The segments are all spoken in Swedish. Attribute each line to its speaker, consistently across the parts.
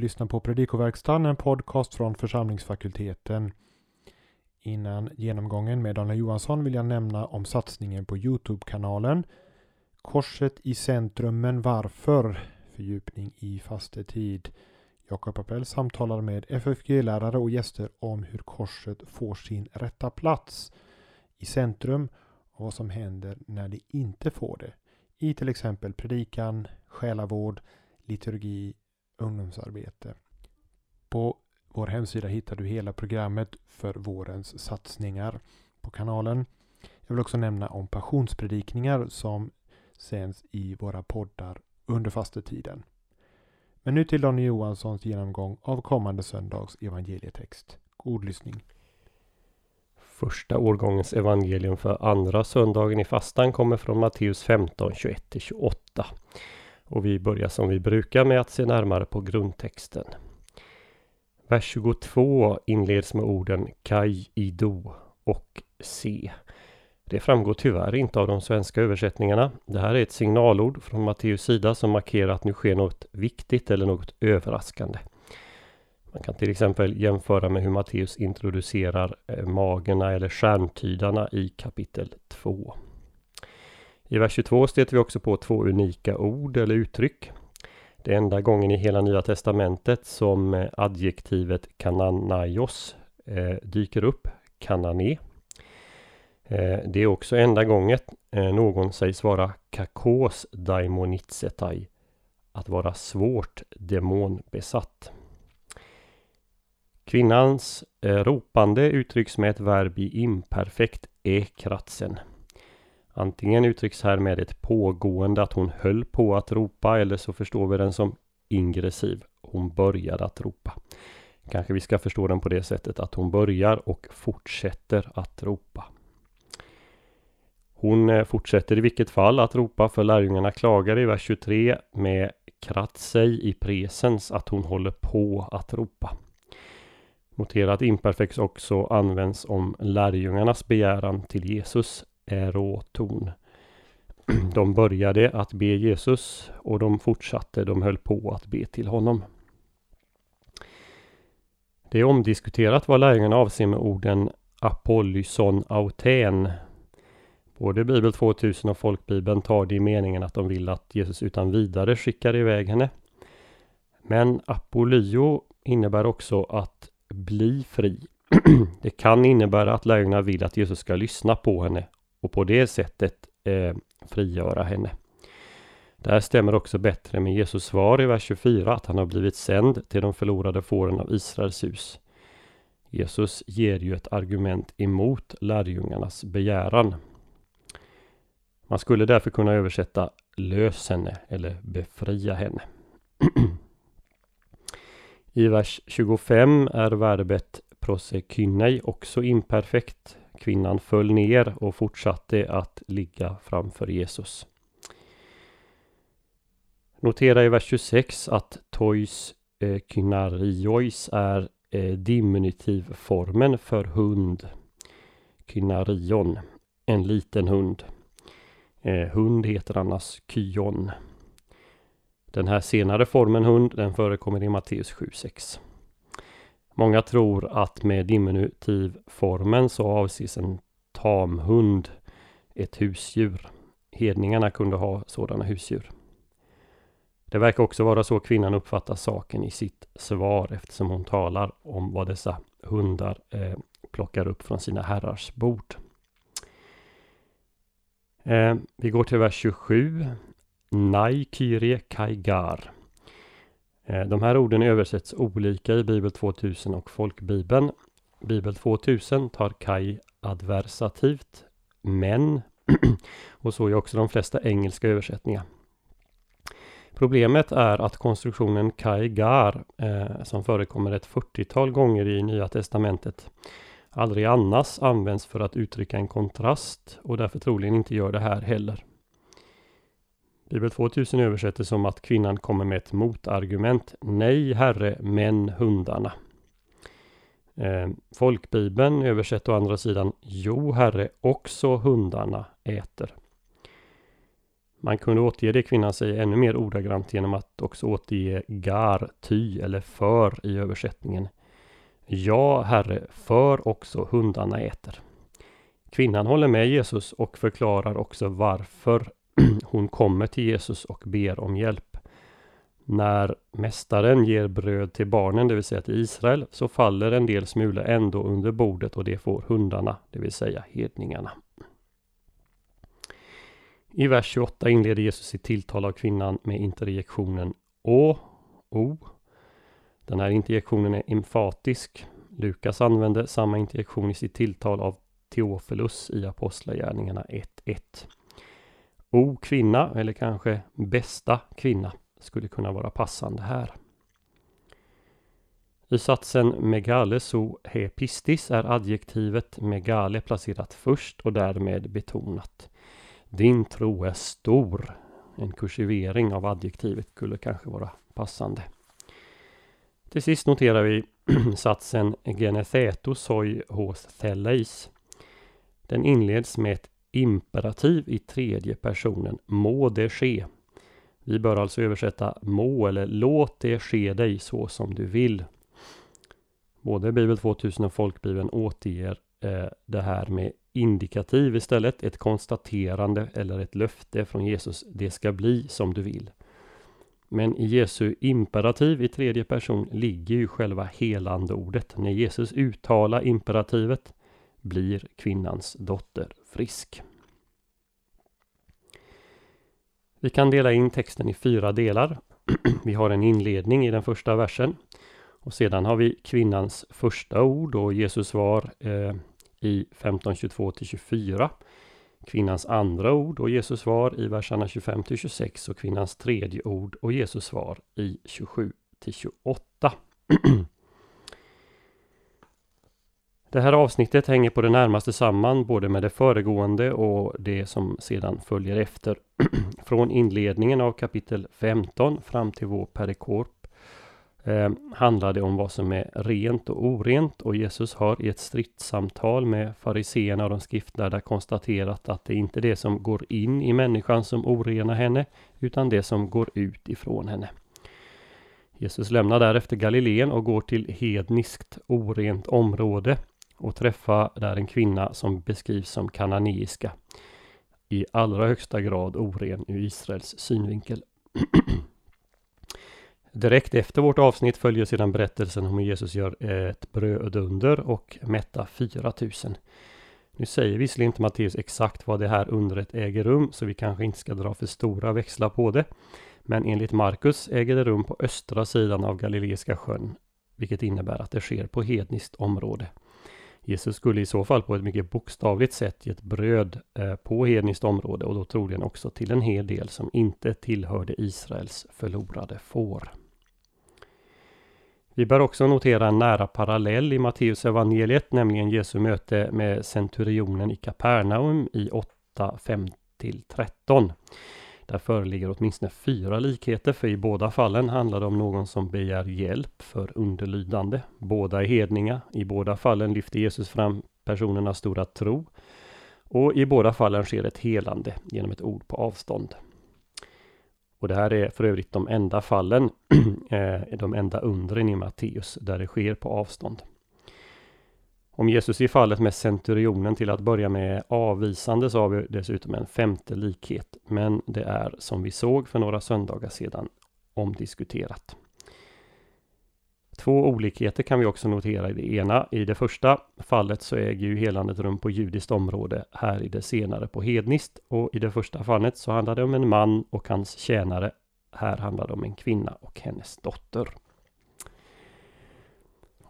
Speaker 1: lyssnar på Predikoverkstan, en podcast från församlingsfakulteten. Innan genomgången med Daniel Johansson vill jag nämna om satsningen på Youtube-kanalen Korset i centrum men varför? Fördjupning i fastetid. Jakob Appel samtalar med FFG-lärare och gäster om hur korset får sin rätta plats i centrum och vad som händer när det inte får det. I till exempel predikan, själavård, liturgi, ungdomsarbete. På vår hemsida hittar du hela programmet för vårens satsningar på kanalen. Jag vill också nämna om passionspredikningar som sänds i våra poddar under fastetiden. Men nu till Daniel Johanssons genomgång av kommande söndags evangelietext. God lyssning!
Speaker 2: Första årgångens evangelium för andra söndagen i fastan kommer från Matteus 15, 21-28. Och vi börjar som vi brukar med att se närmare på grundtexten. Vers 22 inleds med orden Kai ido och se. Det framgår tyvärr inte av de svenska översättningarna. Det här är ett signalord från Matteus sida som markerar att nu sker något viktigt eller något överraskande. Man kan till exempel jämföra med hur Matteus introducerar eh, magerna eller stjärntydarna i kapitel 2. I vers 22 stöter vi också på två unika ord eller uttryck. Det är enda gången i hela Nya Testamentet som eh, adjektivet kananaios eh, dyker upp, kanane. Eh, det är också enda gången någon sägs vara kakos daimonitsetai, att vara svårt demonbesatt. Kvinnans ropande uttrycks med ett verb i imperfekt ekratsen. Antingen uttrycks här med ett pågående att hon höll på att ropa eller så förstår vi den som ingressiv. Hon började att ropa. Kanske vi ska förstå den på det sättet att hon börjar och fortsätter att ropa. Hon eh, fortsätter i vilket fall att ropa för lärjungarna klagar i vers 23 med kratsej i presens att hon håller på att ropa. Notera att imperfekt också används om lärjungarnas begäran till Jesus, eroton. De började att be Jesus och de fortsatte, de höll på att be till honom. Det är omdiskuterat vad lärjungarna avser med orden apollyson auten. Både Bibel 2000 och Folkbibeln tar det i meningen att de vill att Jesus utan vidare skickar iväg henne. Men apolyo innebär också att bli fri. det kan innebära att lärjungarna vill att Jesus ska lyssna på henne och på det sättet eh, frigöra henne. Det här stämmer också bättre med Jesus svar i vers 24 att han har blivit sänd till de förlorade fåren av Israels hus. Jesus ger ju ett argument emot lärjungarnas begäran. Man skulle därför kunna översätta lös henne eller befria henne. I vers 25 är verbet prosekynei också imperfekt. Kvinnan föll ner och fortsatte att ligga framför Jesus. Notera i vers 26 att tois eh, kynariois är eh, diminutivformen för hund. Kynarion, en liten hund. Eh, hund heter annars kyon. Den här senare formen hund den förekommer i Matteus 7.6. Många tror att med diminutivformen så avses en tamhund, ett husdjur. Hedningarna kunde ha sådana husdjur. Det verkar också vara så kvinnan uppfattar saken i sitt svar eftersom hon talar om vad dessa hundar eh, plockar upp från sina herrars bord. Eh, vi går till vers 27. Nai Kyrie Kaigar. Eh, de här orden översätts olika i Bibel 2000 och Folkbibeln. Bibel 2000 tar Kai adversativt, men och så är också de flesta engelska översättningar. Problemet är att konstruktionen Kai Gar, eh, som förekommer ett 40-tal gånger i Nya Testamentet, aldrig annars används för att uttrycka en kontrast och därför troligen inte gör det här heller. Bibel 2000 översätter som att kvinnan kommer med ett motargument. Nej, herre, men hundarna. Eh, folkbibeln översätter å andra sidan Jo, herre, också hundarna äter. Man kunde återge det kvinnan säger ännu mer ordagrant genom att också återge gar, ty eller för i översättningen. Ja, Herre, för också hundarna äter. Kvinnan håller med Jesus och förklarar också varför hon kommer till Jesus och ber om hjälp. När mästaren ger bröd till barnen, det vill säga till Israel, så faller en del smulor ändå under bordet och det får hundarna, det vill säga hedningarna. I vers 28 inleder Jesus sitt tilltal av kvinnan med interjektionen Å, O. Den här interjektionen är emfatisk. Lukas använder samma interjektion i sitt tilltal av Teofilus i Apostlagärningarna 1.1. O kvinna, eller kanske bästa kvinna, skulle kunna vara passande här. I satsen megale so he pistis är adjektivet megale placerat först och därmed betonat. Din tro är stor. En kursivering av adjektivet skulle kanske vara passande. Till sist noterar vi satsen genetheto soi hos theleis. Den inleds med ett imperativ i tredje personen. Må det ske. Vi bör alltså översätta må eller låt det ske dig så som du vill. Både Bibel 2000 och Folkbibeln återger eh, det här med indikativ istället, ett konstaterande eller ett löfte från Jesus. Det ska bli som du vill. Men i Jesu imperativ i tredje person ligger ju själva helande ordet. När Jesus uttalar imperativet blir kvinnans dotter frisk. Vi kan dela in texten i fyra delar. Vi har en inledning i den första versen. Och sedan har vi kvinnans första ord och Jesus svar eh, i 15.22 till 24. Kvinnans andra ord och Jesus svar i verserna 25 till 26 och kvinnans tredje ord och Jesus svar i 27 till 28. Det här avsnittet hänger på det närmaste samman både med det föregående och det som sedan följer efter. Från inledningen av kapitel 15 fram till vår perikorp eh, handlar det om vad som är rent och orent och Jesus har i ett stridssamtal med fariseerna och de skriftlärda konstaterat att det är inte det som går in i människan som orenar henne utan det som går ut ifrån henne. Jesus lämnar därefter Galileen och går till hedniskt orent område och träffa där en kvinna som beskrivs som kananeiska. I allra högsta grad oren ur Israels synvinkel. Direkt efter vårt avsnitt följer sedan berättelsen om hur Jesus gör ett brödunder och mättar 4000. Nu säger visserligen inte Matteus exakt vad det här undret äger rum, så vi kanske inte ska dra för stora växlar på det. Men enligt Markus äger det rum på östra sidan av Galileiska sjön, vilket innebär att det sker på hedniskt område. Jesus skulle i så fall på ett mycket bokstavligt sätt gett bröd eh, på hedniskt område och då troligen också till en hel del som inte tillhörde Israels förlorade får. Vi bör också notera en nära parallell i Matteus evangeliet, nämligen Jesu möte med centurionen i Kapernaum i 8, 5-13. Där föreligger åtminstone fyra likheter för i båda fallen handlar det om någon som begär hjälp för underlydande. Båda är hedningar. I båda fallen lyfter Jesus fram personernas stora tro. Och i båda fallen sker ett helande genom ett ord på avstånd. Och det här är för övrigt de enda fallen, eh, de enda undren i Matteus där det sker på avstånd. Om Jesus i fallet med centurionen till att börja med avvisande så har vi dessutom en femte likhet. Men det är som vi såg för några söndagar sedan omdiskuterat. Två olikheter kan vi också notera i det ena. I det första fallet så äger ju helandet rum på judiskt område, här i det senare på hedniskt. Och i det första fallet så handlar det om en man och hans tjänare. Här handlar det om en kvinna och hennes dotter.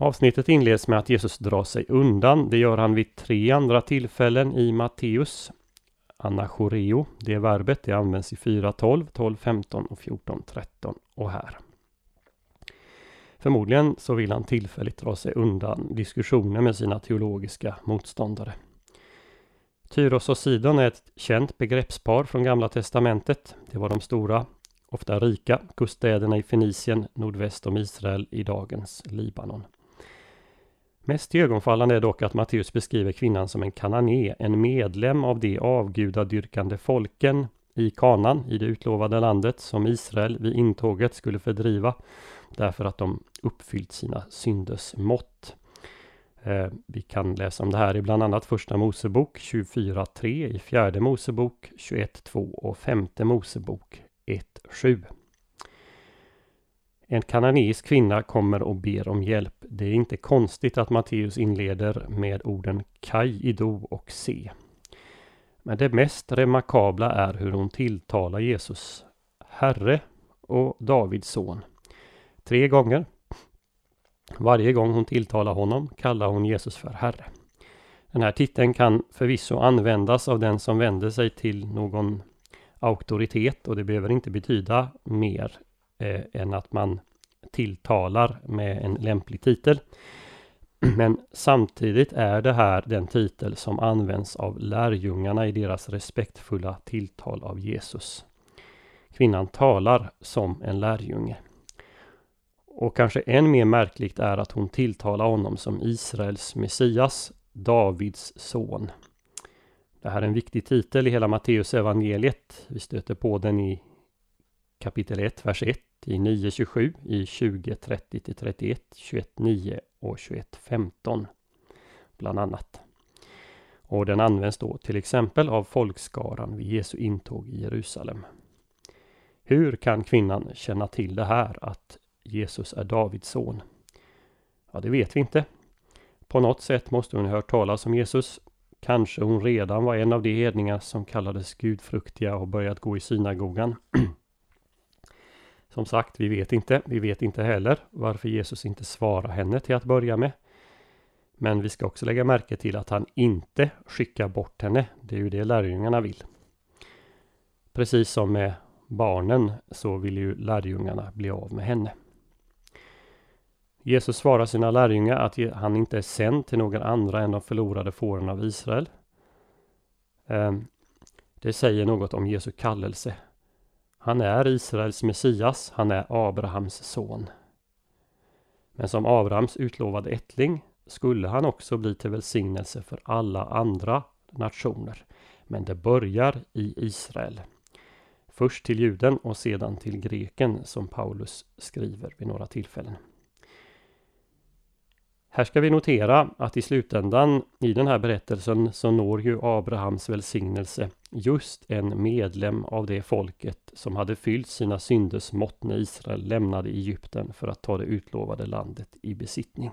Speaker 2: Avsnittet inleds med att Jesus drar sig undan. Det gör han vid tre andra tillfällen i Matteus. Anachoreo, det verbet, det används i 4.12, 12.15 och 14.13 och här. Förmodligen så vill han tillfälligt dra sig undan diskussioner med sina teologiska motståndare. Tyros och Sidon är ett känt begreppspar från Gamla Testamentet. Det var de stora, ofta rika, kuststäderna i Fenicien nordväst om Israel i dagens Libanon. Mest ögonfallande är dock att Matteus beskriver kvinnan som en kanané, en medlem av de avgudadyrkande folken i kanan i det utlovade landet som Israel vid intåget skulle fördriva därför att de uppfyllt sina synders mått. Eh, vi kan läsa om det här i bland annat Första Mosebok 24.3, i Fjärde Mosebok 21.2 och Femte Mosebok 1.7. En kananeisk kvinna kommer och ber om hjälp. Det är inte konstigt att Matteus inleder med orden Kaj, Ido och Se. Men det mest remarkabla är hur hon tilltalar Jesus, Herre och Davids son. Tre gånger. Varje gång hon tilltalar honom kallar hon Jesus för Herre. Den här titeln kan förvisso användas av den som vänder sig till någon auktoritet och det behöver inte betyda mer eh, än att man tilltalar med en lämplig titel. Men samtidigt är det här den titel som används av lärjungarna i deras respektfulla tilltal av Jesus. Kvinnan talar som en lärjunge. Och kanske än mer märkligt är att hon tilltalar honom som Israels Messias, Davids son. Det här är en viktig titel i hela Matteus evangeliet. Vi stöter på den i kapitel 1, vers 1, till 9.27, i 20.30 31, 21.9 och 21.15 bland annat. Och den används då till exempel av folkskaran vid Jesu intåg i Jerusalem. Hur kan kvinnan känna till det här att Jesus är Davids son? Ja, det vet vi inte. På något sätt måste hon ha hört talas om Jesus. Kanske hon redan var en av de hedningar som kallades gudfruktiga och börjat gå i synagogan. Som sagt, vi vet inte. Vi vet inte heller varför Jesus inte svarar henne till att börja med. Men vi ska också lägga märke till att han inte skickar bort henne. Det är ju det lärjungarna vill. Precis som med barnen så vill ju lärjungarna bli av med henne. Jesus svarar sina lärjungar att han inte är sänd till några andra än de förlorade fåren av Israel. Ehm, det säger något om Jesu kallelse han är Israels Messias, han är Abrahams son. Men som Abrahams utlovade ättling skulle han också bli till välsignelse för alla andra nationer. Men det börjar i Israel. Först till juden och sedan till greken som Paulus skriver vid några tillfällen. Här ska vi notera att i slutändan i den här berättelsen så når ju Abrahams välsignelse just en medlem av det folket som hade fyllt sina synders mått när Israel lämnade Egypten för att ta det utlovade landet i besittning.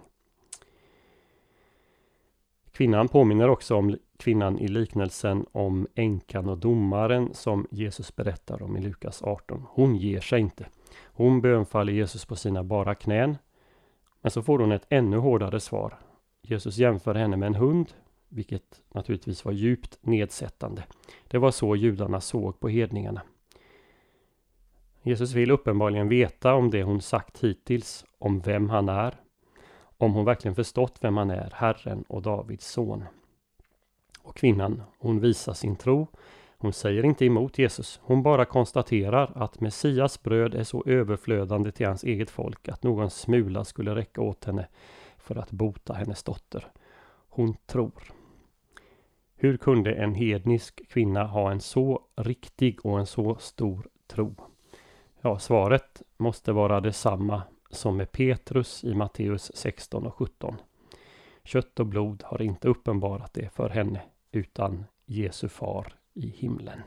Speaker 2: Kvinnan påminner också om kvinnan i liknelsen om änkan och domaren som Jesus berättar om i Lukas 18. Hon ger sig inte. Hon bönfaller Jesus på sina bara knän men så får hon ett ännu hårdare svar. Jesus jämför henne med en hund, vilket naturligtvis var djupt nedsättande. Det var så judarna såg på hedningarna. Jesus vill uppenbarligen veta om det hon sagt hittills, om vem han är, om hon verkligen förstått vem han är, Herren och Davids son. Och kvinnan, hon visar sin tro hon säger inte emot Jesus. Hon bara konstaterar att Messias bröd är så överflödande till hans eget folk att någon smula skulle räcka åt henne för att bota hennes dotter. Hon tror. Hur kunde en hednisk kvinna ha en så riktig och en så stor tro? Ja, svaret måste vara detsamma som med Petrus i Matteus 16 och 17. Kött och blod har inte uppenbarat det för henne utan Jesu far i himlen.